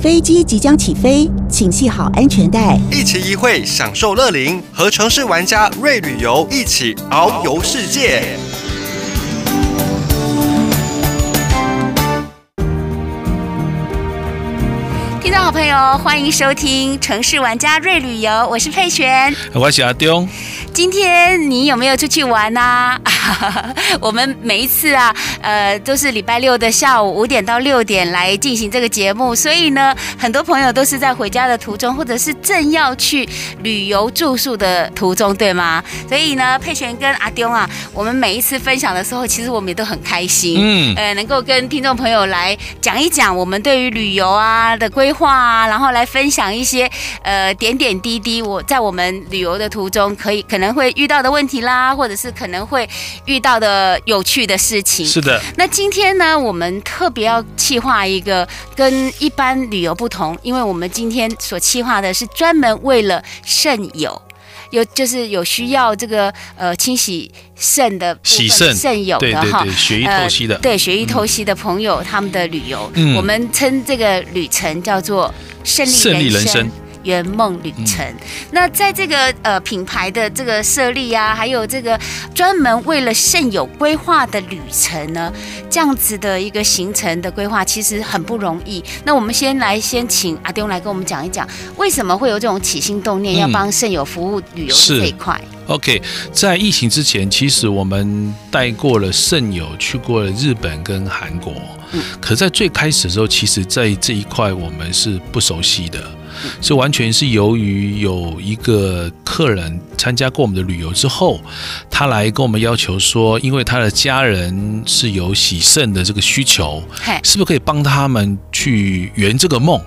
飞机即将起飞，请系好安全带，一期一会享受乐龄，和城市玩家瑞旅游一起遨游世界。听众好朋友，欢迎收听《城市玩家瑞旅游》，我是佩璇，我是阿东。今天你有没有出去玩呢？啊？我们每一次啊，呃，都是礼拜六的下午五点到六点来进行这个节目，所以呢，很多朋友都是在回家的途中，或者是正要去旅游住宿的途中，对吗？所以呢，佩璇跟阿丢啊，我们每一次分享的时候，其实我们也都很开心，嗯，呃，能够跟听众朋友来讲一讲我们对于旅游啊的规划啊，然后来分享一些呃点点滴滴，我在我们旅游的途中可以可能。会遇到的问题啦，或者是可能会遇到的有趣的事情。是的。那今天呢，我们特别要企划一个跟一般旅游不同，因为我们今天所企划的是专门为了肾友，有就是有需要这个呃清洗肾的洗肾肾友的哈，血液透析的，对血液透析的朋友，他们的旅游，嗯、我们称这个旅程叫做胜利人生。圆梦旅程，嗯、那在这个呃品牌的这个设立啊，还有这个专门为了肾友规划的旅程呢，这样子的一个行程的规划其实很不容易。那我们先来先请阿丁来跟我们讲一讲，为什么会有这种起心动念要帮肾友服务旅游这一块？嗯、OK，在疫情之前，其实我们带过了圣友去过了日本跟韩国，嗯，可在最开始的时候，其实在这一块我们是不熟悉的。是完全是由于有一个客人参加过我们的旅游之后，他来跟我们要求说，因为他的家人是有洗肾的这个需求，是不是可以帮他们去圆这个梦？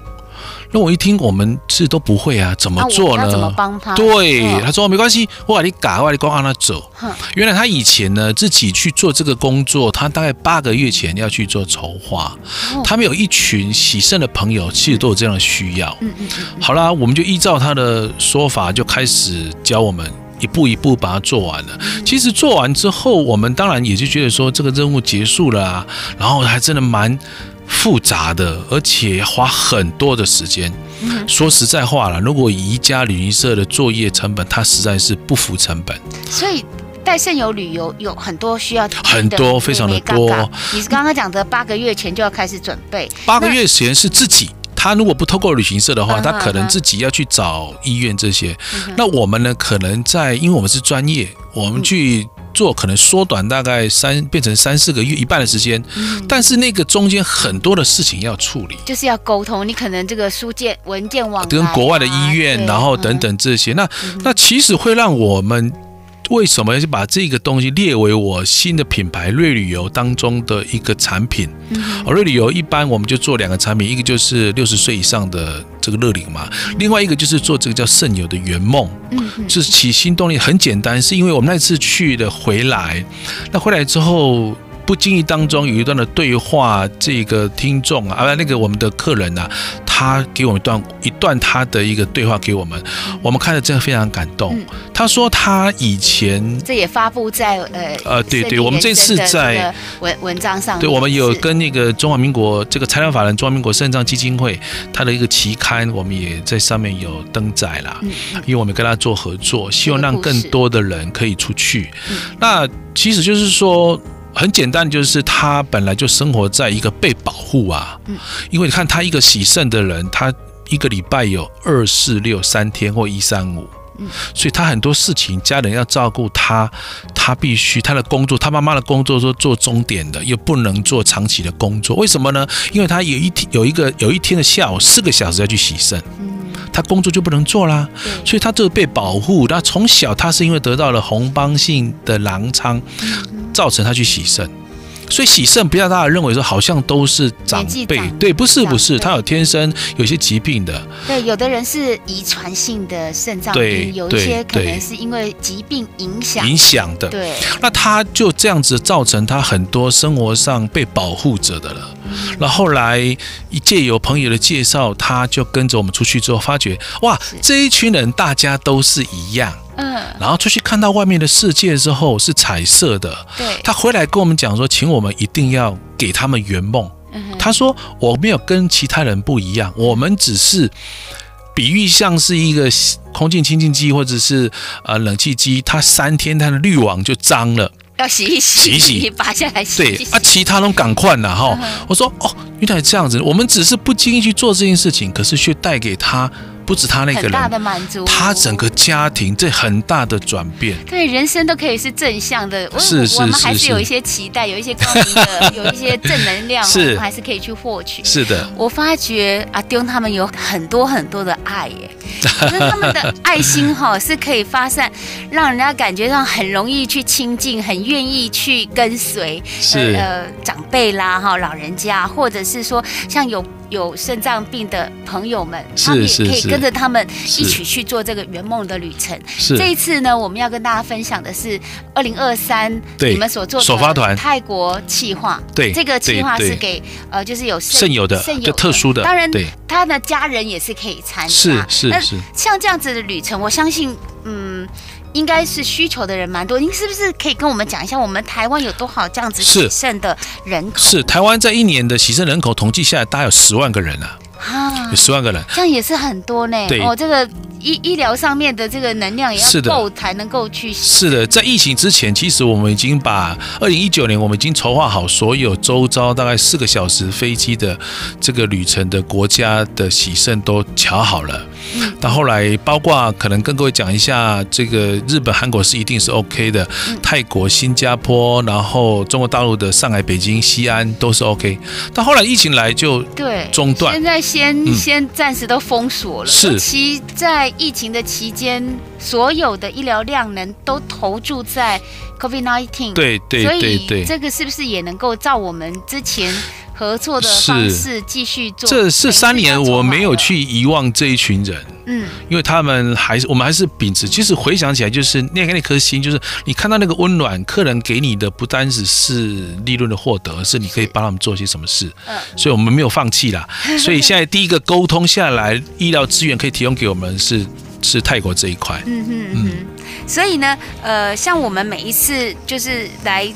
那我一听，我们是都不会啊，怎么做呢？怎么帮他？对，他说没关系，我把你改，我把你光让他走。原来他以前呢自己去做这个工作，他大概八个月前要去做筹划。他们有一群喜盛的朋友，其实都有这样的需要。嗯嗯。好啦，我们就依照他的说法，就开始教我们一步一步把它做完了。其实做完之后，我们当然也就觉得说这个任务结束了啊，然后还真的蛮。复杂的，而且花很多的时间。嗯、说实在话了，如果以一家旅行社的作业成本，它实在是不符成本。所以带肾友旅游有很多需要很多非常的多。你是刚刚讲的八个月前就要开始准备，八个月前是自己。他如果不透过旅行社的话，他可能自己要去找医院这些。那我们呢？可能在，因为我们是专业，我们去。做可能缩短大概三变成三四个月一半的时间，嗯、但是那个中间很多的事情要处理，就是要沟通。你可能这个书件文件往跟国外的医院，然后等等这些，嗯、那、嗯、那其实会让我们。为什么要把这个东西列为我新的品牌瑞旅游当中的一个产品？嗯，瑞旅游一般我们就做两个产品，一个就是六十岁以上的这个乐龄嘛，另外一个就是做这个叫圣友的圆梦。嗯，就是起心动力很简单，是因为我们那次去的回来，那回来之后。不经意当中有一段的对话，这个听众啊，啊，那个我们的客人啊，他给我们一段一段他的一个对话给我们，我们看了真的非常感动。嗯、他说他以前这也发布在呃呃对对，我们这次在文文章上，对，我们有跟那个中华民国这个财团法人中华民国肾脏基金会，他的一个期刊，我们也在上面有登载了，嗯、因为我们跟他做合作，希望让更多的人可以出去。嗯、那其实就是说。很简单，就是他本来就生活在一个被保护啊，嗯。因为你看他一个喜肾的人，他一个礼拜有二四六三天或一三五，所以他很多事情家人要照顾他，他必须他的工作，他妈妈的工作都做钟点的，又不能做长期的工作，为什么呢？因为他有一天有一个有一天的下午四个小时要去洗肾，他工作就不能做啦，所以他就被保护。他从小他是因为得到了红斑性的狼疮。造成他去洗肾，所以喜肾不要大家认为说好像都是长辈，对，不是不是，他有天生有些疾病的，对，有的人是遗传性的肾脏病，有一些可能是因为疾病影响。影响的，对，那他就这样子造成他很多生活上被保护着的了。那后来一借由朋友的介绍，他就跟着我们出去之后，发觉哇，这一群人大家都是一样。嗯，然后出去看到外面的世界之后是彩色的。对，他回来跟我们讲说，请我们一定要给他们圆梦。他说我没有跟其他人不一样，我们只是比喻像是一个空气清净机或者是呃冷气机，它三天它的滤网就脏了。要洗一洗，洗一洗，拔下来洗。对啊，其他都赶快了哈。我说哦，原来这样子，我们只是不经意去做这件事情，可是却带给他。不止他那个人，很大的满足，他整个家庭这很大的转变，对人生都可以是正向的。是是是，我们还是有一些期待，有一些高明的，有一些正能量，是，我们还是可以去获取。是的，我发觉阿丢他们有很多很多的爱耶，可是他们的爱心哈是可以发散，让人家感觉上很容易去亲近，很愿意去跟随。是呃长辈啦哈，老人家，或者是说像有。有肾脏病的朋友们，他们也可以跟着他们一起去做这个圆梦的旅程。是这一次呢，我们要跟大家分享的是二零二三你们所做的首发团泰国企划。对，这个企划是给呃，就是有肾有的肾有特殊的，当然对他的家人也是可以参加。是是是，像这样子的旅程，我相信嗯。应该是需求的人蛮多，您是不是可以跟我们讲一下，我们台湾有多少这样子喜肾的人口？是，是台湾在一年的喜肾人口统计下来，大概有十万个人啊。啊，有十万个人，这样也是很多呢。对哦，这个医医疗上面的这个能量也要够才能够去。是的，在疫情之前，其实我们已经把二零一九年我们已经筹划好所有周遭大概四个小时飞机的这个旅程的国家的喜盛都瞧好了。嗯。但后来包括可能跟各位讲一下，这个日本、韩国是一定是 OK 的，嗯、泰国、新加坡，然后中国大陆的上海、北京、西安都是 OK。到后来疫情来就对中断。现在。先先暂时都封锁了，是。尤其在疫情的期间，所有的医疗量能都投注在 COVID-19，对对对对，所以这个是不是也能够照我们之前合作的方式继续做？这是三年我没有去遗忘这一群人。嗯，因为他们还是我们还是秉持，其实回想起来，就是那个那颗心，就是你看到那个温暖，客人给你的不单只是利润的获得，而是你可以帮他们做些什么事。嗯，所以我们没有放弃啦。所以现在第一个沟通下来，医疗资源可以提供给我们是是泰国这一块。嗯嗯嗯，所以呢，呃，像我们每一次就是来。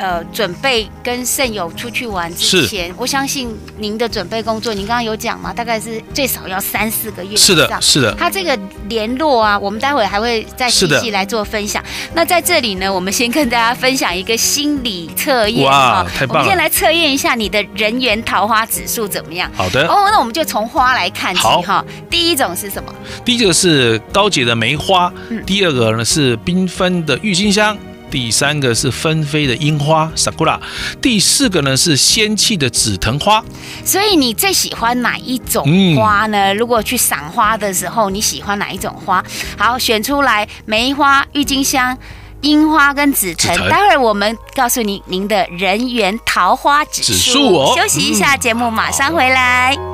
呃，准备跟肾友出去玩之前，我相信您的准备工作，您刚刚有讲嘛，大概是最少要三四个月以上。是的，是的。他这个联络啊，我们待会还会再细细来做分享。那在这里呢，我们先跟大家分享一个心理测验。哇，太棒了！我们先来测验一下你的人缘桃花指数怎么样？好的。哦，那我们就从花来看起哈。第一种是什么？第一个是高洁的梅花。嗯。第二个呢是缤纷的郁金香。第三个是纷飞的樱花，sakura。第四个呢是仙气的紫藤花。所以你最喜欢哪一种花呢？嗯、如果去赏花的时候，你喜欢哪一种花？好，选出来：梅花、郁金香、樱花跟紫藤。待会儿我们告诉您您的人缘桃花指数。指数哦。休息一下，节目马上回来。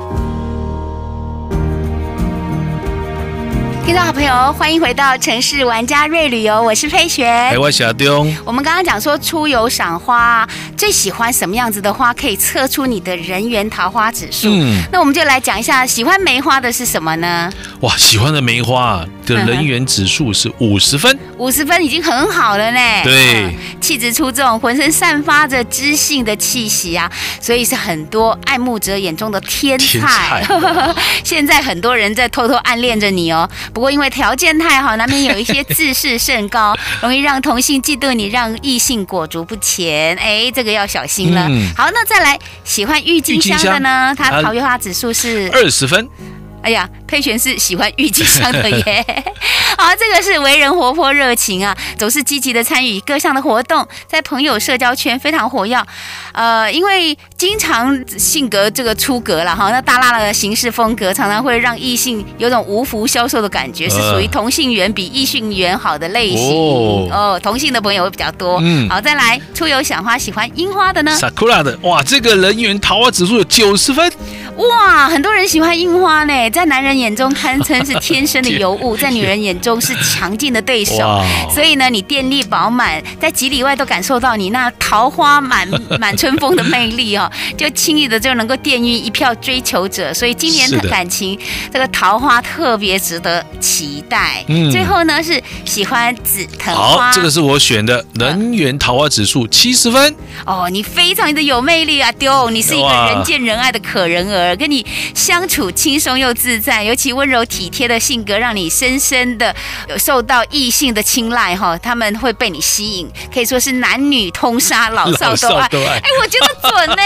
听众好朋友，欢迎回到城市玩家瑞旅游，我是佩璇。哎，我是阿东。我们刚刚讲说出游赏花，最喜欢什么样子的花，可以测出你的人缘桃花指数。嗯，那我们就来讲一下，喜欢梅花的是什么呢？哇，喜欢的梅花的人缘指数是五十分，五十分已经很好了呢。对，嗯、气质出众，浑身散发着知性的气息啊，所以是很多爱慕者眼中的天才。现在很多人在偷偷暗恋着你哦。不过因为条件太好，难免有一些自视甚高，容易让同性嫉妒你，让异性裹足不前。哎，这个要小心了。嗯、好，那再来喜欢郁金香的呢？它桃花指数是二十分。哎呀，佩璇是喜欢郁金香的耶。好，这个是为人活泼热情啊，总是积极的参与各项的活动，在朋友社交圈非常活跃。呃，因为经常性格这个出格了哈，那大辣的行事风格常常会让异性有种无福消受的感觉，是属于同性缘比异性缘好的类型哦，哦。同性的朋友会比较多。嗯，好，再来出游赏花，喜欢樱花的呢？萨库拉的哇，这个人缘桃花指数有九十分。哇，很多人喜欢樱花呢，在男人眼中堪称是天生的尤物，在女人眼中是强劲的对手。所以呢，你电力饱满，在几里外都感受到你那桃花满 满春风的魅力哦，就轻易的就能够电晕一票追求者。所以今年的感情，的这个桃花特别值得期待。嗯，最后呢是喜欢紫藤花，好，这个是我选的能源桃花指数七十分。哦，你非常的有魅力啊，丢，你是一个人见人爱的可人儿。跟你相处轻松又自在，尤其温柔体贴的性格，让你深深的有受到异性的青睐哈，他们会被你吸引，可以说是男女通杀，老少都爱。哎，我觉得准呢，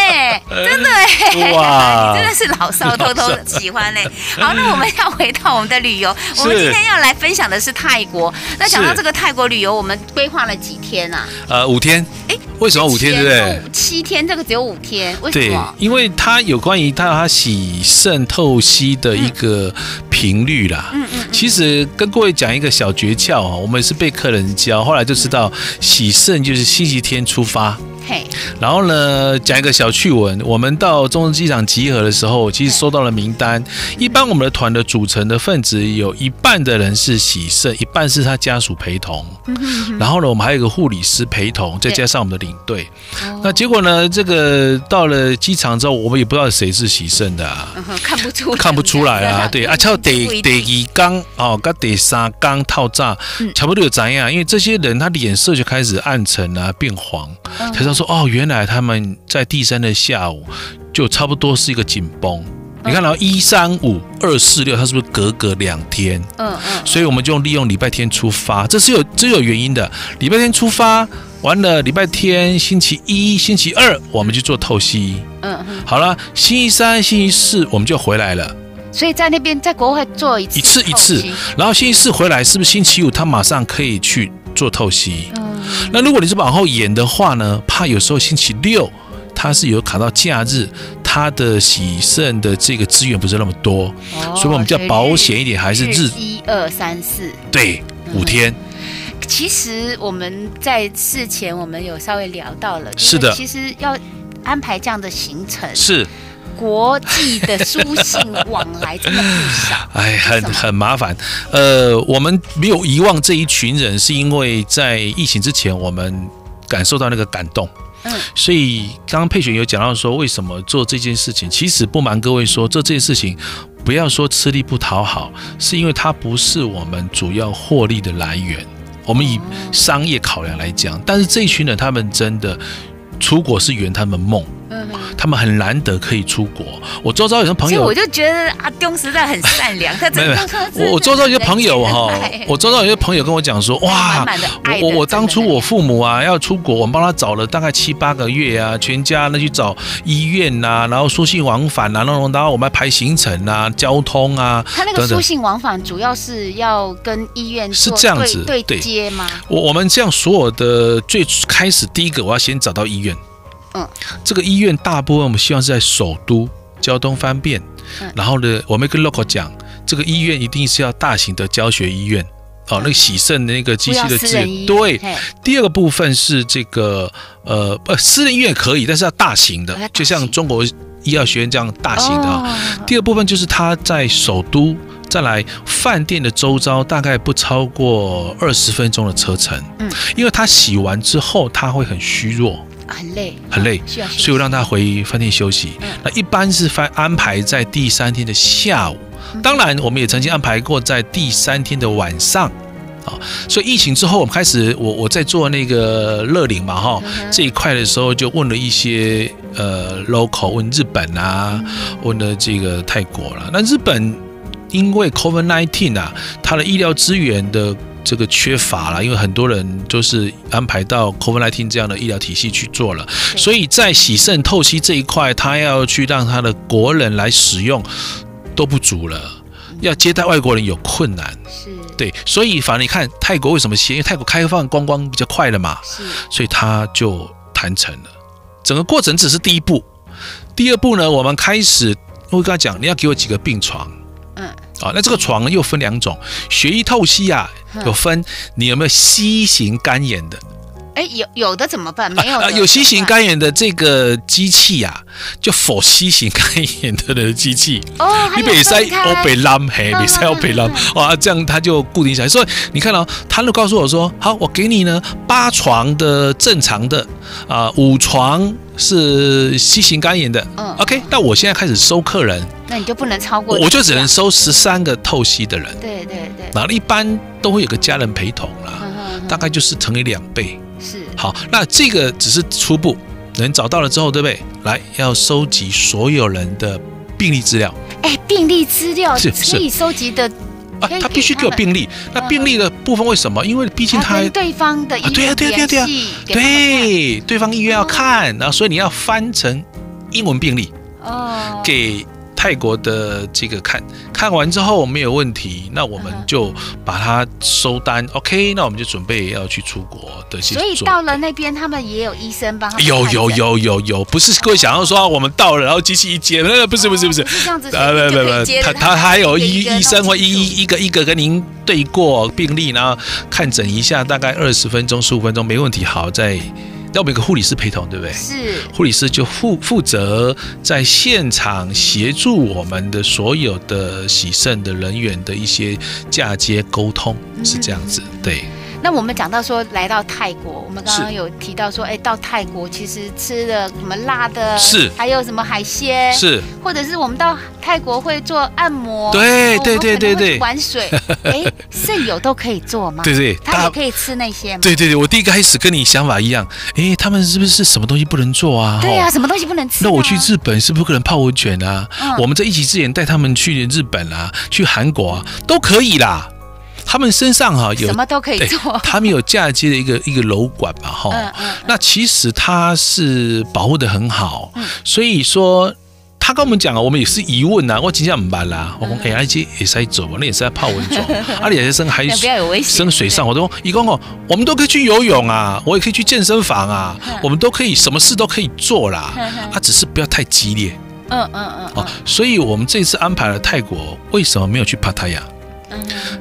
真的哎，哇，你 真的是老少偷偷喜欢呢。好，那我们要回到我们的旅游，我们今天要来分享的是泰国。那讲到这个泰国旅游，我们规划了几天啊？呃，五天。哎，为什么五天？对不对？七天，这个只有五天，为什么？对，因为它有关于它它。洗肾透析的一个频率啦，嗯嗯，其实跟各位讲一个小诀窍啊，我们是被客人教，后来就知道洗肾就是星期天出发。嘿，然后呢，讲一个小趣闻，我们到中正机场集合的时候，其实收到了名单。一般我们的团的组成的分子有一半的人是洗肾，一半是他家属陪同。然后呢，我们还有一个护理师陪同，再加上我们的领队。那结果呢，这个到了机场之后，我们也不知道谁是洗肾的啊，看不出看不出来啊。对啊，叫第第二缸哦，跟第三缸套炸，差不多有怎样？因为这些人他脸色就开始暗沉啊，变黄。才说哦，原来他们在第三的下午就差不多是一个紧绷。你看到一三五二四六，它是不是隔隔两天？嗯嗯。所以我们就利用礼拜天出发，这是有这是有原因的。礼拜天出发完了，礼拜天、星期一、星期二我们去做透析。嗯嗯。好了，星期三、星期四我们就回来了。所以在那边在国外做一次一次一次，然后星期四回来，是不是星期五他马上可以去做透析？嗯。那如果你是往后延的话呢？怕有时候星期六它是有卡到假日，它的洗肾的这个资源不是那么多，哦、所以我们比较保险一点，还是日一二三四对五天、嗯。其实我们在事前我们有稍微聊到了，是的，其实要安排这样的行程是。国际的书信往来真的不少，哎，很很麻烦。呃，我们没有遗忘这一群人，是因为在疫情之前，我们感受到那个感动。嗯，所以刚刚佩璇有讲到说，为什么做这件事情？其实不瞒各位说，做这件事情不要说吃力不讨好，是因为它不是我们主要获利的来源。我们以商业考量来讲，但是这一群人他们真的出国是圆他们梦。他们很难得可以出国。我周遭有些朋友，我就觉得阿东实在很善良。他真的，我我周遭有些朋友哈，我周遭有些朋友跟我讲说，哇，我我当初我父母啊要出国，我们帮他找了大概七八个月啊，全家呢去找医院呐，然后书信往返啊，然后然后我们还排行程啊，交通啊。他那个书信往返主要是要跟医院是这样子对接吗？我我们这样所有的最开始第一个，我要先找到医院。嗯，这个医院大部分我们希望是在首都，交通方便。嗯，然后呢，我们跟 local 讲，这个医院一定是要大型的教学医院。哦，那个洗肾的那个机器的资源。对。第二个部分是这个呃不，私人医院可以，但是要大型的，就像中国医药学院这样大型的。哦，第二部分就是他在首都，再来饭店的周遭，大概不超过二十分钟的车程。嗯，因为他洗完之后他会很虚弱。很累，很累，所以我让他回饭店休息。那一般是翻安排在第三天的下午，当然我们也曾经安排过在第三天的晚上。啊，所以疫情之后，我们开始，我我在做那个乐龄嘛，哈，这一块的时候就问了一些呃 local，问日本啊，问了这个泰国了。那日本因为 COVID-19 啊，它的医疗资源的。这个缺乏了，因为很多人都是安排到 COVID-19 这样的医疗体系去做了，所以在洗肾透析这一块，他要去让他的国人来使用都不足了，要接待外国人有困难，是。对，所以反正你看泰国为什么先？因为泰国开放观光比较快了嘛，是，所以他就谈成了。整个过程只是第一步，第二步呢，我们开始我会跟他讲，你要给我几个病床。啊，那这个床又分两种，血液透析啊，有分你有没有 C 型肝炎的，哎，有有的怎么办？没有的、啊、有 C 型肝炎的这个机器啊，就 for C 型肝炎的的机器。哦，你北塞欧北拉嘿，北塞欧北拉哇，这样它就固定下来。所以你看到、哦、他就告诉我说，好，我给你呢八床的正常的啊、呃，五床是 C 型肝炎的。嗯，OK，那我现在开始收客人，那你就不能超过，我就只能收十三个透析的人。对对对，然后一般都会有个家人陪同啦，大概就是乘以两倍。是好，那这个只是初步，人找到了之后，对不对？来，要收集所有人的病历资料。哎，病历资料是可以收集的啊，他必须给我病历。那病历的部分为什么？因为毕竟他对方的医院，对呀，对呀，对呀，对，对方医院要看，然后所以你要翻成英文病例哦，给。泰国的这个看看完之后没有问题，那我们就把它收单。OK，那我们就准备要去出国的。所以到了那边，他们也有医生帮他们。有有有有有，不是各位想要说我们到了，然后机器一接，那个不是不是不是，是这样子。呃，不不不，他他还有医医生会一一个一个跟您对过病例，然后看诊一下，大概二十分钟十五分钟没问题，好再。要不有个护理师陪同，对不对？是，护理师就负负责在现场协助我们的所有的洗肾的人员的一些嫁接沟通，是这样子，对。那我们讲到说来到泰国，我们刚刚有提到说，哎，到泰国其实吃的什么辣的，是，还有什么海鲜，是，或者是我们到泰国会做按摩，对对对对对，玩水，哎，肾友都可以做吗？对对，他也可以吃那些吗？对对对，我第一个开始跟你想法一样，哎，他们是不是什么东西不能做啊？对呀，什么东西不能吃？那我去日本是不是不可能泡温泉啊？我们在一起之前带他们去日本啊，去韩国啊，都可以啦。他们身上哈有什么都可以做，他们有嫁接的一个一个楼管嘛哈，嗯嗯、那其实他是保护的很好，嗯、所以说他跟我们讲啊，我们也是疑问呐，我今天很办啦，我讲哎，而且也是在走，那也是在泡温泉，而且也是还 生水上，我都一共哦，我们都可以去游泳啊，我也可以去健身房啊，嗯、我们都可以什么事都可以做啦，啊只是不要太激烈，嗯嗯嗯，哦，所以我们这次安排了泰国，为什么没有去帕塔亚？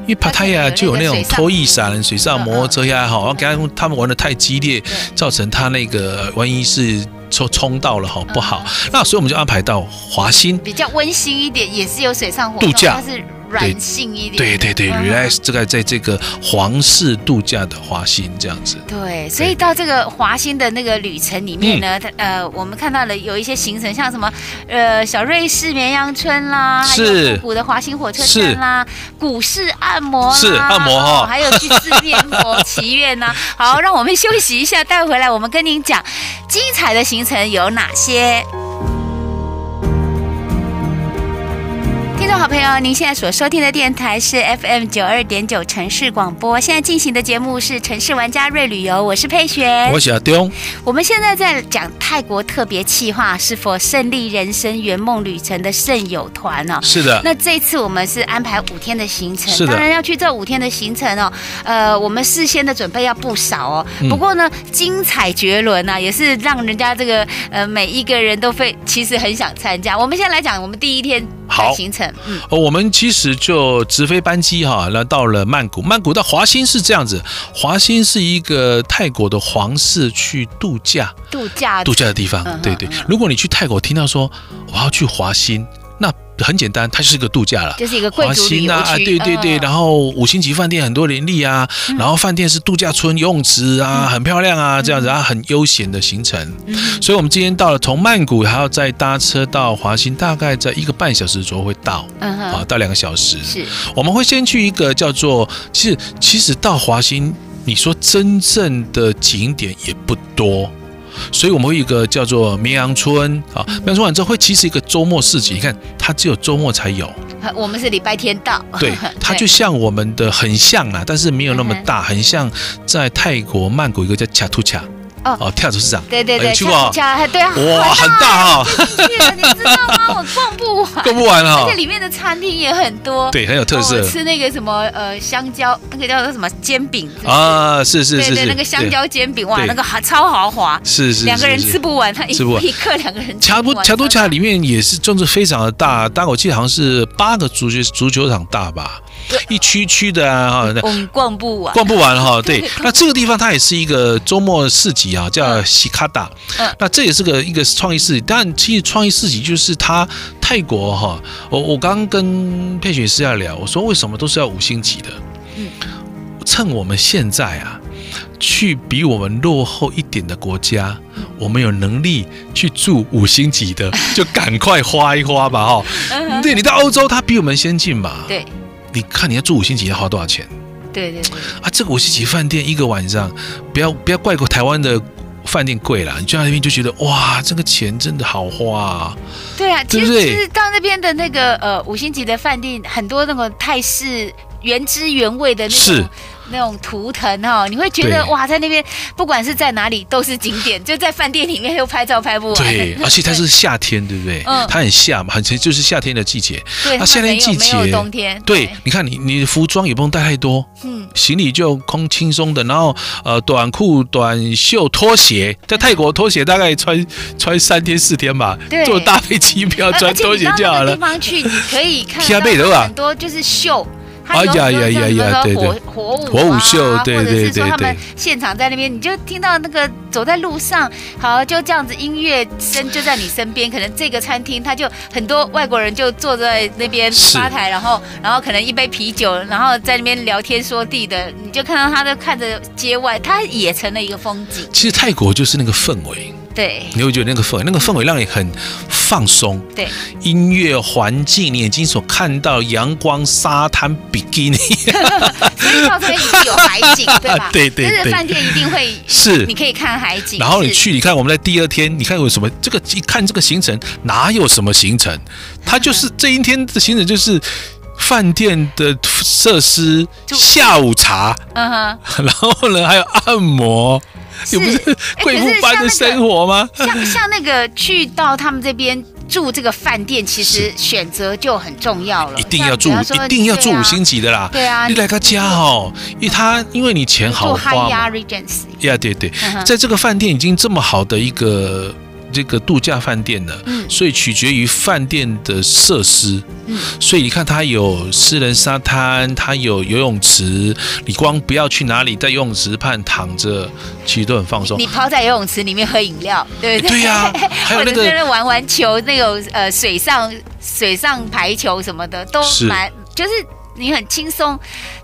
因为帕塔亚就有那种拖曳伞、水上摩托车呀，哈，然后给他们他们玩的太激烈，造成他那个万一是冲冲到了哈不好，那所以我们就安排到华新，比较温馨一点，也是有水上活动，度假。软性一点，对对对，relax，这个在这个皇室度假的华欣这样子。对，所以到这个华欣的那个旅程里面呢，呃，我们看到了有一些行程，像什么呃小瑞士绵羊村啦，还有复古的华欣火车站啦，古式按摩是按摩哈，还有去四面佛祈愿呐。好，让我们休息一下，待会回来我们跟您讲精彩的行程有哪些。众好朋友，您现在所收听的电台是 FM 九二点九城市广播。现在进行的节目是城市玩家瑞旅游，我是佩璇，我是阿东。我们现在在讲泰国特别企划，是否胜利人生圆梦旅程的圣友团哦。是的。那这次我们是安排五天的行程，是的。当然要去这五天的行程哦。呃，我们事先的准备要不少哦。不过呢，精彩绝伦呐，也是让人家这个呃每一个人都非其实很想参加。我们先来讲我们第一天的行程。嗯，我们其实就直飞班机哈，那到了曼谷，曼谷到华欣是这样子，华欣是一个泰国的皇室去度假、度假、度假的地方。对对，如果你去泰国听到说我要去华欣，那。很简单，它就是一个度假了，就是一个贵族旅游区啊，对对对，然后五星级饭店很多林立啊，然后饭店是度假村，游泳池啊，很漂亮啊，这样子啊，很悠闲的行程。所以，我们今天到了，从曼谷还要再搭车到华欣，大概在一个半小时左右会到，啊，到两个小时。是，我们会先去一个叫做，其实其实到华欣，你说真正的景点也不多。所以我们会有一个叫做绵羊村啊，绵羊村完之后会其实一个周末市集，你看它只有周末才有。我们是礼拜天到。对，它就像我们的很像啊，但是没有那么大，很像在泰国曼谷一个叫恰图恰。哦，跳蚤市场，对对对，去过，对啊，哇，很大哈，去了，你知道吗？我逛不完，逛不完哈，而且里面的餐厅也很多，对，很有特色。吃那个什么呃香蕉，那个叫做什么煎饼啊，是？是是，对对，那个香蕉煎饼，哇，那个好超豪华，是是，两个人吃不完，他 一一客两个人。恰图恰图恰里面也是装置非常的大，大概我记得好像是八个足球足球场大吧。一区区的啊哈，我们逛不完，逛不完哈。对，那这个地方它也是一个周末市集啊，叫西卡达。嗯，那这也是个一个创意市集，但其实创意市集就是它泰国哈。我我刚刚跟佩雪师要聊，我说为什么都是要五星级的？嗯，趁我们现在啊。去比我们落后一点的国家，我们有能力去住五星级的，就赶快花一花吧！哈，对，你到欧洲，它比我们先进嘛。对，你看你要住五星级要花多少钱？对对对。啊，这个五星级饭店一个晚上，不要不要怪过台湾的饭店贵啦，你去那边就觉得哇，这个钱真的好花啊。对啊，其实其实到那边的那个呃五星级的饭店，很多那个泰式原汁原味的那种。是。那种图腾哈，你会觉得哇，在那边不管是在哪里都是景点，就在饭店里面又拍照拍不完。对，而且它是夏天，对不对？嗯，它很夏嘛，很就是夏天的季节。对，它夏天季节没有冬天。对，你看你你的服装也不用带太多，嗯，行李就空轻松的，然后呃短裤、短袖、拖鞋，在泰国拖鞋大概穿穿三天四天吧。对，坐大飞机不要穿拖鞋就好了。地方去你可以看到 很多就是秀。哎呀呀呀呀！对对，火火舞火舞秀，对对对对，或者是说他们现场在那边，你就听到那个走在路上，好就这样子音乐声就在你身边。可能这个餐厅，他就很多外国人就坐在那边吧台，然后然后可能一杯啤酒，然后在那边聊天说地的，你就看到他在看着街外，他也成了一个风景。其实泰国就是那个氛围。对，你会觉得那个氛围，那个氛围让你很放松。对，音乐环境，你眼睛所看到阳光、沙滩、比基尼，所以到这边一定有海景，对吧？对 对对，就是饭店一定会是，你可以看海景。然后你去，你看我们在第二天，你看有什么？这个一看这个行程，哪有什么行程？它就是 这一天的行程，就是饭店的设施、下午茶，嗯哼，然后呢还有按摩。也不是贵妇般的生活吗？像像，像那个去到他们这边住这个饭店，其实选择就很重要了。一定要住，一定要住五星级的啦。对啊，你来个家哦，因为他因为你钱好花嘛。呀对对，在这个饭店已经这么好的一个。这个度假饭店的，所以取决于饭店的设施。嗯，所以你看，它有私人沙滩，它有游泳池。你光不要去哪里，在游泳池畔躺着，其实都很放松。你泡在游泳池里面喝饮料，对不对？对呀、啊，还有那个在玩玩球，那种呃水上水上排球什么的，都蛮就是。你很轻松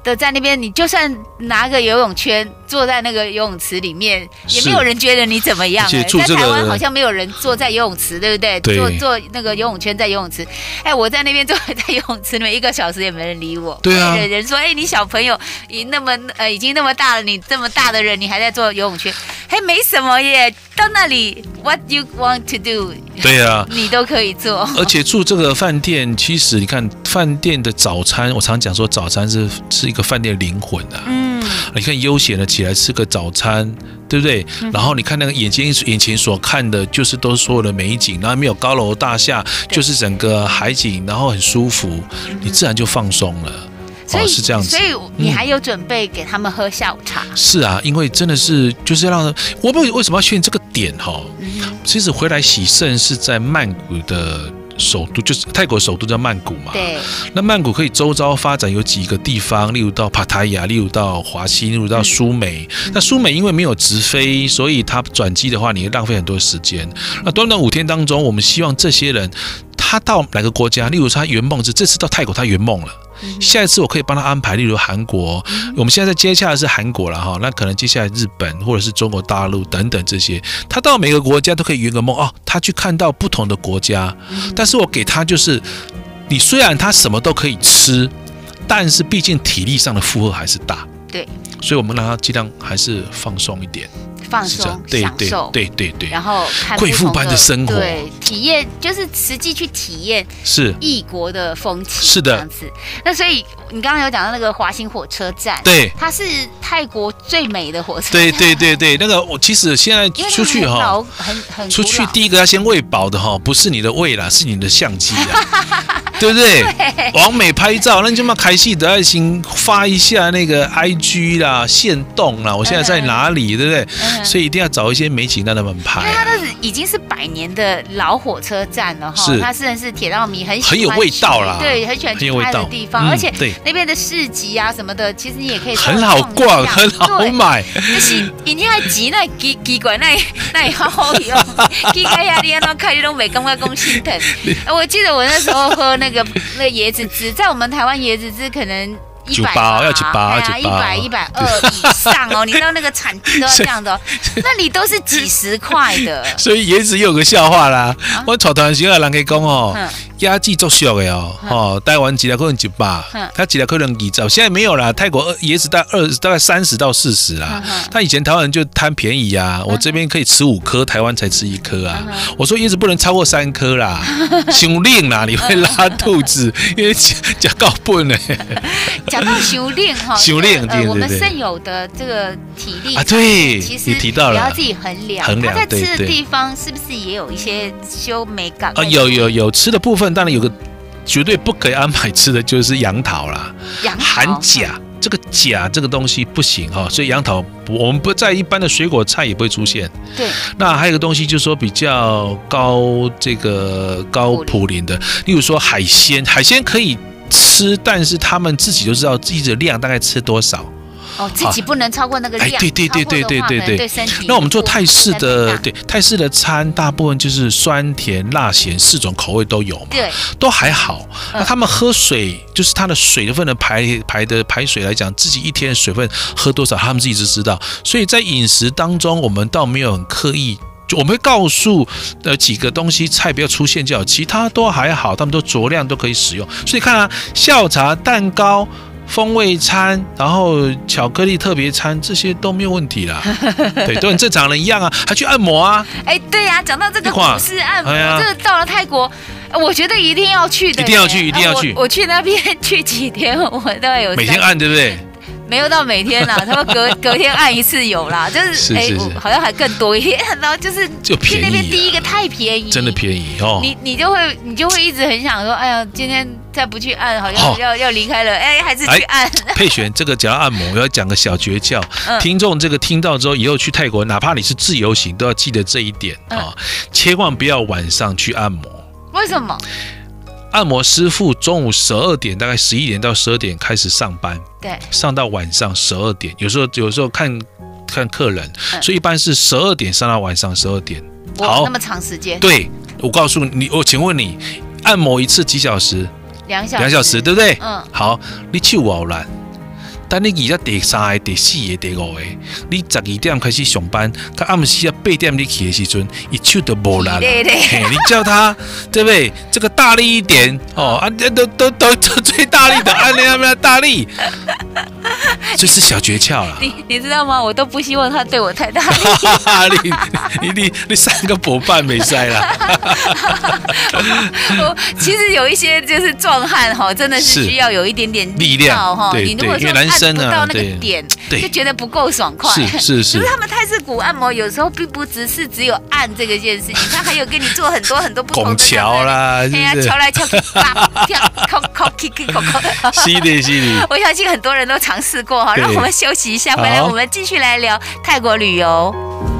的在那边，你就算拿个游泳圈坐在那个游泳池里面，也没有人觉得你怎么样、欸。在台湾好像没有人坐在游泳池，对不对？对坐坐那个游泳圈在游泳池。哎，我在那边坐在游泳池里面一个小时也没人理我。对啊。人说：“哎，你小朋友已那么呃已经那么大了，你这么大的人，你还在做游泳圈？还没什么耶。到那里，What you want to do？对啊，你都可以做。而且住这个饭店，其实你看饭店的早餐，我常讲说早餐是是一个饭店的灵魂啊。嗯，你看悠闲的起来吃个早餐，对不对？嗯、然后你看那个眼睛眼前所看的，就是都是所有的美景，然后没有高楼大厦，就是整个海景，然后很舒服，你自然就放松了。所以、哦、是这样子，所以你还有准备给他们喝下午茶？嗯、是啊，因为真的是就是要让我们为什么要选这个点哈？嗯、其实回来洗肾是在曼谷的首都，就是泰国首都叫曼谷嘛。对。那曼谷可以周遭发展有几个地方，例如到帕塔亚，例如到华西，例如到苏梅。嗯、那苏梅因为没有直飞，所以它转机的话，你会浪费很多时间。那短短五天当中，我们希望这些人他到哪个国家，例如他圆梦是这次到泰国他圆梦了。下一次我可以帮他安排，例如韩国，我们现在在接下来是韩国了哈，那可能接下来日本或者是中国大陆等等这些，他到每个国家都可以圆个梦哦，他去看到不同的国家，但是我给他就是，你虽然他什么都可以吃，但是毕竟体力上的负荷还是大，对，所以我们让他尽量还是放松一点。放松，享受，对对对，然后贵妇般的生活，对，体验就是实际去体验是。异国的风情，是的，这样子。那所以你刚刚有讲到那个华欣火车站，对，它是泰国最美的火车站，对对对对。那个我其实现在出去哈，很很出去第一个要先喂饱的哈，不是你的胃啦，是你的相机啊，对不对？完美拍照，那你就嘛开心的爱心发一下那个 IG 啦，线动啦，我现在在哪里，对不对？所以一定要找一些美景让他们拍、啊。因为它那是已经是百年的老火车站了哈，它虽然是铁道迷很很有味道啦，对，很喜欢去拍的地方，嗯、而且那边的市集啊什么的，其实你也可以很好逛，很好买。就是一天还挤那奇奇怪那那也好好用，奇怪呀，你那看你都没感觉讲心疼。我记得我那时候喝那个那椰子汁，在我们台湾椰子汁可能。一百八要九八？一百一百二以上哦，你知道那个产地都要这样的，那里都是几十块的。所以椰子有个笑话啦，啊、我草团时啊，人可以讲哦，椰子作俗的哦，哦，台湾几条可能几百，他几条可能几兆，现在没有啦。泰国椰子大二大概三十到四十啦。他以前台湾人就贪便宜啊，我这边可以吃五颗，台湾才吃一颗啊。我说椰子不能超过三颗啦，修炼啦，你会拉肚子，因为假高笨呢。讲到修炼哈，修炼，呃，我们肾有的这个体力啊，对，其实你提到了，也要自己衡量。衡量，他在吃的地方是不是也有一些修美感啊？有有有吃的部分，当然有个绝对不可以安排吃的就是杨桃啦，含钾，这个钾这个东西不行哈，所以杨桃我们不在一般的水果菜也不会出现。对，那还有一个东西就是说比较高这个高普林的，例如说海鲜，海鲜可以。吃，但是他们自己就知道自己的量大概吃多少。哦，自己不能超过那个量。哎，对对对对对对对，对身体。那我们做泰式的，对泰式的餐，大部分就是酸甜辣咸四种口味都有嘛。对，都还好。那他们喝水，就是他的水分的排排的排水来讲，自己一天的水分喝多少，他们自己是知道。所以在饮食当中，我们倒没有很刻意。就我们会告诉呃几个东西菜不要出现就好，其他都还好，他们都酌量都可以使用。所以看啊，下午茶、蛋糕、风味餐，然后巧克力特别餐，这些都没有问题啦。对，都跟正常人一样啊，还去按摩啊？哎，对呀、啊，讲到这个股市按摩，这个到了泰国，我觉得一定要去的，一定要去，一定要去。我，我去那边 去几天，我都会有每天按，对不对？没有到每天啦，他们隔隔天按一次有啦，就是哎，好像还更多一点。然后就是去那边第一个太便宜，真的便宜哦。你你就会你就会一直很想说，哎呀，今天再不去按，好像要要离开了，哎，还是去按。佩璇，这个讲到按摩，我要讲个小诀窍。听众这个听到之后，以后去泰国，哪怕你是自由行，都要记得这一点啊，千万不要晚上去按摩。为什么？按摩师傅中午十二点，大概十一点到十二点开始上班，对，上到晚上十二点，有时候有时候看看客人，嗯、所以一般是十二点上到晚上十二点。好，那么长时间？对，我告诉你，我请问你，按摩一次几小时？两小时，两小时，对不对？嗯。好，你手好烂。但你而家第三个、第四个、第五个，你十二点开始上班，他暗时啊八点你去的时阵，一手都无力了。你叫他 对不对？这个大力一点哦，啊，都都都都最大力的，按你那边大力，这是小诀窍了。你你知道吗？我都不希望他对我太大力。你你你三个伙伴没塞了。我其实有一些就是壮汉哈，真的是需要有一点点力量哈。你如果说按不到那个点，就觉得不够爽快。是是是。就是他们泰式骨按摩有时候并不只是只有按这个件事情，他还有给你做很多很多不同的。拱桥啦，哎呀，桥来桥去，跳，敲敲，kick kick，敲敲。是的，是的。我相信很多人都尝试过哈。让我们休息一下，回来我们继续来聊泰国旅游。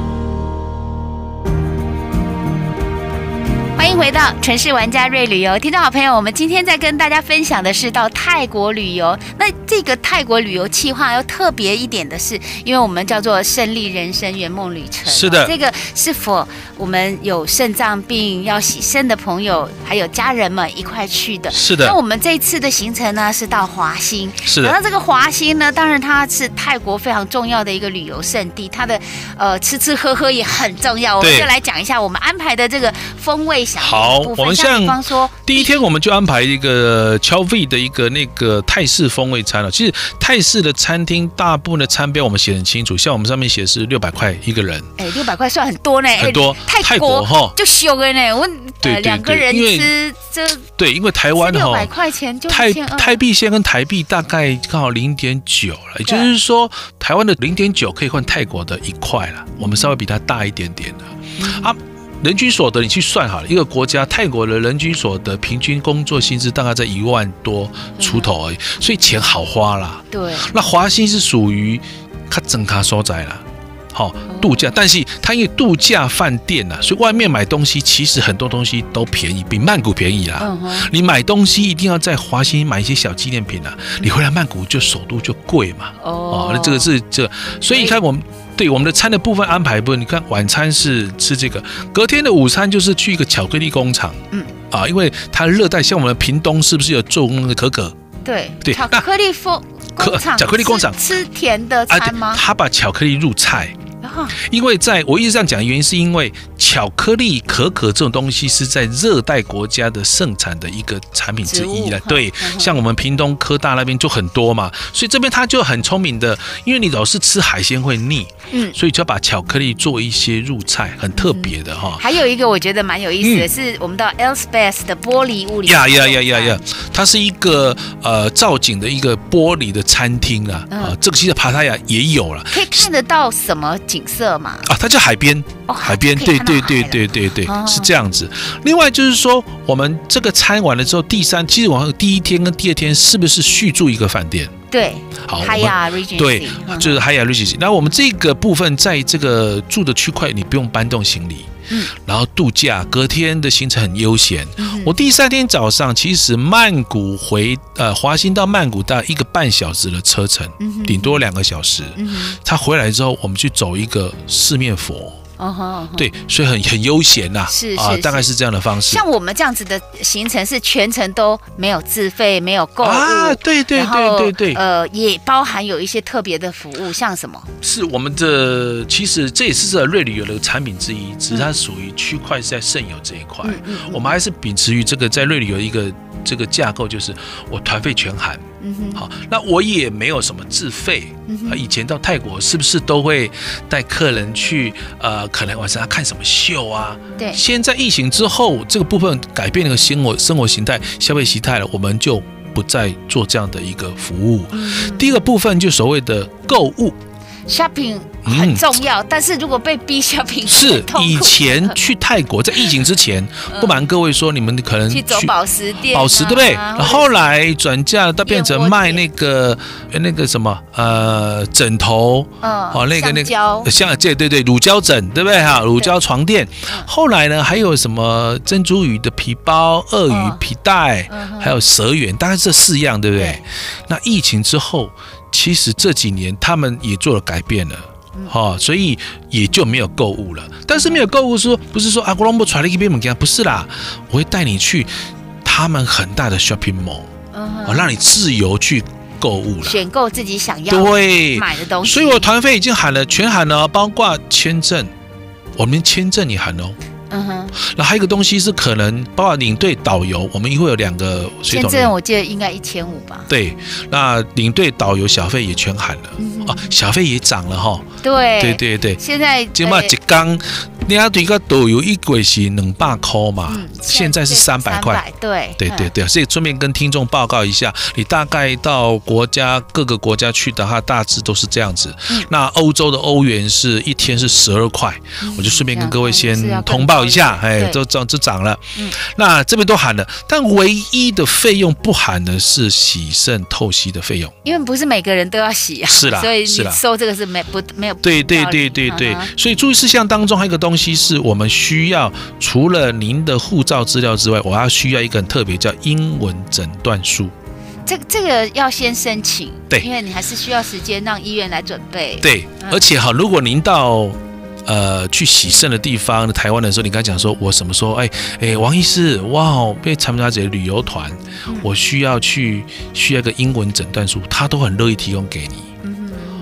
迎回到城市玩家瑞旅游，听众好朋友，我们今天在跟大家分享的是到泰国旅游。那这个泰国旅游计划要特别一点的是，因为我们叫做胜利人生圆梦旅程。是的，这个是否我们有肾脏病要洗肾的朋友，还有家人们一块去的？是的。那我们这次的行程呢是到华兴。是的。那这个华兴呢，当然它是泰国非常重要的一个旅游胜地，它的呃吃吃喝喝也很重要。我们就来讲一下我们安排的这个风味。好，我们像比方说第一天我们就安排一个 Chov 的一个那个泰式风味餐了。其实泰式的餐厅大部分的餐标我们写很清楚，像我们上面写是六百块一个人。哎，六百块算很多呢，很多。泰国哈就修个呢，我对两个人吃这对，因为台湾哈六百块钱就泰泰币现在跟台币大概刚好零点九了，也就是说台湾的零点九可以换泰国的一块了，我们稍微比它大一点点的啊。人均所得你去算好了，一个国家泰国的人均所得平均工作薪资大概在一万多出头而已，所以钱好花啦。对，那华欣是属于卡整卡所在啦，好度假，但是它因为度假饭店呐、啊，所以外面买东西其实很多东西都便宜，比曼谷便宜啦。你买东西一定要在华欣买一些小纪念品啊，你回来曼谷就首都就贵嘛。哦，那这个是这个，所以你看我们对我们的餐的部分安排，部分，你看晚餐是吃这个，隔天的午餐就是去一个巧克力工厂。嗯啊，因为它热带，像我们屏东是不是有做那个可可？对对，巧克力风工厂，巧克力工厂吃甜的餐吗？他把巧克力入菜。因为在我一直这样讲的原因，是因为巧克力、可可这种东西是在热带国家的盛产的一个产品之一了。对，像我们屏东科大那边就很多嘛，所以这边他就很聪明的，因为你老是吃海鲜会腻，嗯，所以就要把巧克力做一些入菜，很特别的哈。还有一个我觉得蛮有意思的是，我们到 Elspeth 的玻璃屋里呀呀呀呀呀，它是一个呃造景的一个玻璃的餐厅啊，啊，这个其实帕塔亚也有了，可以看得到什么景色嘛？啊，它叫海边，哦、海边，对对对对对对，哦、是这样子。另外就是说，我们这个餐完了之后，第三，其实我们第一天跟第二天是不是续住一个饭店？对，好，Hyatt Regency，对，就是 Hyatt Regency。那我们这个部分在这个住的区块，你不用搬动行李。嗯，然后度假，隔天的行程很悠闲。嗯、我第三天早上，其实曼谷回呃华欣到曼谷大概一个半小时的车程，嗯、顶多两个小时。嗯、他回来之后，我们去走一个四面佛。哦吼，对，所以很很悠闲呐，是啊，大概是这样的方式。像我们这样子的行程是全程都没有自费，没有购物啊，对对对对对，呃，也包含有一些特别的服务，像什么？是我们的，其实这也是这瑞旅游的产品之一，只是它属于区块是在圣游这一块，嗯嗯，我们还是秉持于这个在瑞旅游一个这个架构，就是我团费全含。嗯哼，好，那我也没有什么自费。嗯哼，以前到泰国是不是都会带客人去？呃，可能晚上要看什么秀啊？对。现在疫情之后，这个部分改变了个生活生活形态、消费形态了，我们就不再做这样的一个服务。嗯，第一个部分就所谓的购物。Shopping 很重要，嗯、但是如果被逼 shopping 是以前去泰国在疫情之前，嗯、不瞒各位说，你们可能去，去走宝石店、啊，宝石对不对？然后，来转嫁到变成卖那个那个什么呃枕头，嗯，哦那个那个像这对对乳胶枕对不对哈？乳胶床垫。后来呢还有什么珍珠鱼的皮包、鳄鱼皮带，嗯、还有蛇缘，大概这四样对不对？对那疫情之后。其实这几年他们也做了改变了，哈，所以也就没有购物了。但是没有购物说不是说啊，国龙不传了一边门给他，不是啦，我会带你去他们很大的 shopping mall，我让你自由去购物了，选购自己想要对买的东西。所以我团费已经喊了，全喊了，包括签证，我们签证也喊哦。嗯哼，那还有一个东西是可能包括领队导游，我们一会有两个签证，我记得应该一千五吧。对，那领队导游小费也全含了，嗯、啊，小费也涨了哈。对。对对对，现在起码一缸，你要一个导游一个是两百块嘛，嗯、现在是三百块。对对对对，所以顺便跟听众报告一下，你大概到国家各个国家去的话，大致都是这样子。嗯、那欧洲的欧元是一天是十二块，嗯、我就顺便跟各位先通报。一下，哎，都涨，都涨了。嗯，那这边都喊了，但唯一的费用不喊的是洗肾透析的费用，因为不是每个人都要洗啊。是啦，所以你收这个是没不没有。对对对对对，所以注意事项当中还有一个东西是我们需要，除了您的护照资料之外，我要需要一个很特别叫英文诊断书。这这个要先申请，对，因为你还是需要时间让医院来准备。对，而且哈，如果您到呃，去洗肾的地方，台湾的时候，你刚才讲说，我什么时候？哎哎，王医师，哇，被参加这些旅游团，嗯、我需要去需要一个英文诊断书，他都很乐意提供给你。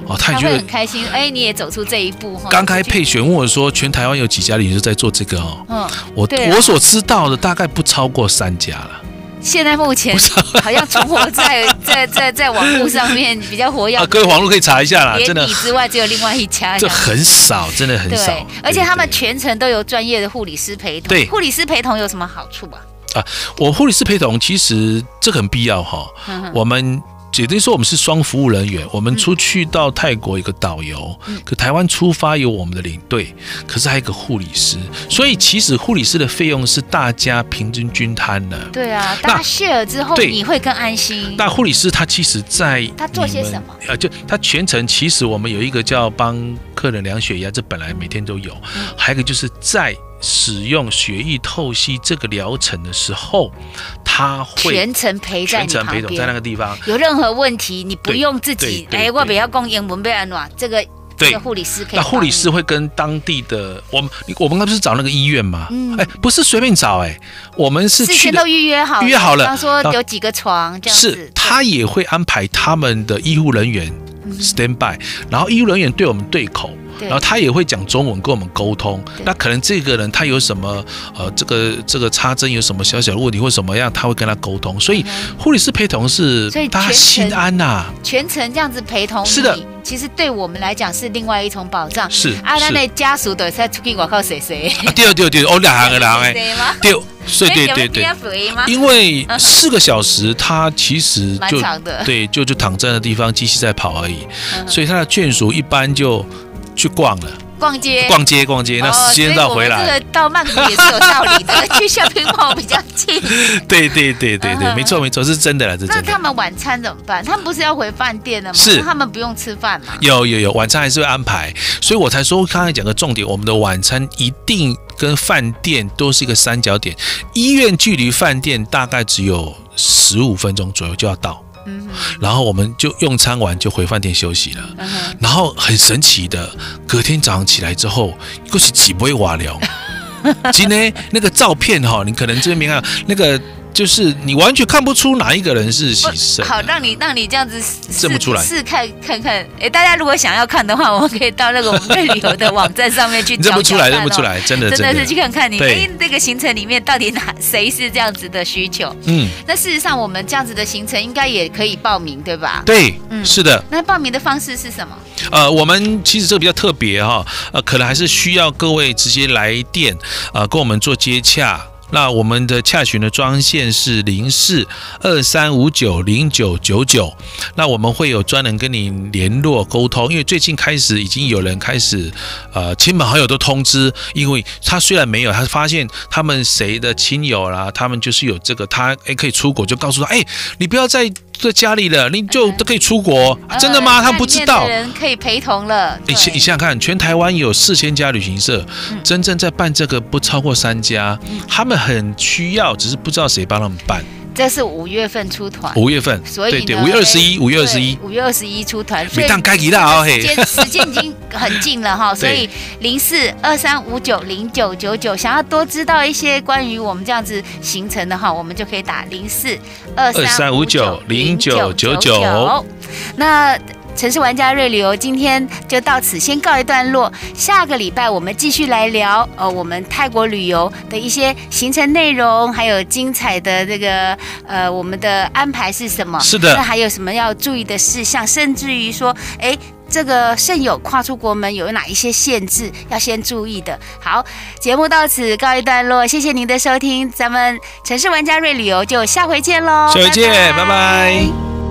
哦，他也觉得很开心。哎，你也走出这一步。刚开配选问我说，全台湾有几家旅行社在做这个哦？嗯，我我所知道的大概不超过三家了。现在目前好像存活在 在在在网络上面比较活跃啊，各位网络可以查一下啦。真的，你之外只有另外一家，这很少，真的很少。对，而且他们全程都有专业的护理师陪同。对，护理师陪同有什么好处啊？啊，我护理师陪同其实这很必要哈。我们也等于说，我们是双服务人员。我们出去到泰国一个导游，可台湾出发有我们的领队，可是还有一个护理师。所以其实护理师的费用是大家平均均摊的。对啊，大家 share 之后，你会更安心。那护理师他其实在他做些什么？呃，就他全程其实我们有一个叫帮客人量血压，这本来每天都有。还有一个就是在。使用血液透析这个疗程的时候，他会全程陪在你旁边，全程陪同在那个地方。有任何问题，你不用自己哎，我不要讲英文，不要暖。这个这个护理师可以。那护理师会跟当地的我们，我们刚不是找那个医院吗？嗯，哎，不是随便找，哎，我们是事先都预约好，预约好了。他说有几个床，这样子。是，他也会安排他们的医护人员 stand by，然后医护人员对我们对口。然后他也会讲中文跟我们沟通，那可能这个人他有什么呃，这个这个插针有什么小小的问题或什么样，他会跟他沟通。所以护理师陪同是大家心安呐，全程这样子陪同，是。的，其实对我们来讲是另外一种保障。是啊，那那家属的在出去外靠谁谁？对对对，哦。两个人哎，对，所以对对对，因为 四个小时他其实就对就就躺在那地方，机器在跑而已，所以他的眷属一般就。去逛了，逛街，逛街，逛街。那时间到回来，这个到曼谷也是有道理的，去 shopping mall 比较近。对对对对对，没错没错，是真的啦，这真的。那他们晚餐怎么办？他们不是要回饭店的吗？是，他们不用吃饭吗？有有有，晚餐还是会安排。所以我才说，刚才讲的重点，我们的晚餐一定跟饭店都是一个三角点。医院距离饭店大概只有十五分钟左右就要到。嗯，然后我们就用餐完就回饭店休息了。嗯、然后很神奇的，隔天早上起来之后，又是几杯瓦聊。今天那个照片哈，你可能这边没看那个。就是你完全看不出哪一个人是洗肾。好，让你让你这样子认不出来，试看看看。哎，大家如果想要看的话，我们可以到那个我们瑞旅游的网站上面去找。认不出来，认不出来，真的真的是去看看你哎，那个行程里面到底哪谁是这样子的需求？嗯，那事实上我们这样子的行程应该也可以报名，对吧？对，嗯，是的。那报名的方式是什么？呃，我们其实这个比较特别哈，呃，可能还是需要各位直接来电，呃，跟我们做接洽。那我们的洽询的专线是零四二三五九零九九九，那我们会有专人跟你联络沟通，因为最近开始已经有人开始，呃，亲朋好友都通知，因为他虽然没有，他发现他们谁的亲友啦，他们就是有这个，他诶可以出国，就告诉他，哎，你不要再在家里了，你就都可以出国，嗯、真的吗？他不知道，人可以陪同了。你你想想看，全台湾有四千家旅行社，嗯、真正在办这个不超过三家，嗯、他们很需要，只是不知道谁帮他们办。这是五月份出团，五月份，所以对对，五月二十一，五月二十一，五月二十一出团，每当该给的哦嘿，时间时间已经很近了哈，所以零四二三五九零九九九，想要多知道一些关于我们这样子行程的话，我们就可以打零四二三五九零九九九，那。城市玩家瑞旅游今天就到此先告一段落，下个礼拜我们继续来聊呃我们泰国旅游的一些行程内容，还有精彩的这个呃我们的安排是什么？是的，那还有什么要注意的事项？甚至于说，哎，这个肾友跨出国门有哪一些限制要先注意的？好，节目到此告一段落，谢谢您的收听，咱们城市玩家瑞旅游就下回见喽，下回见，拜拜。拜拜。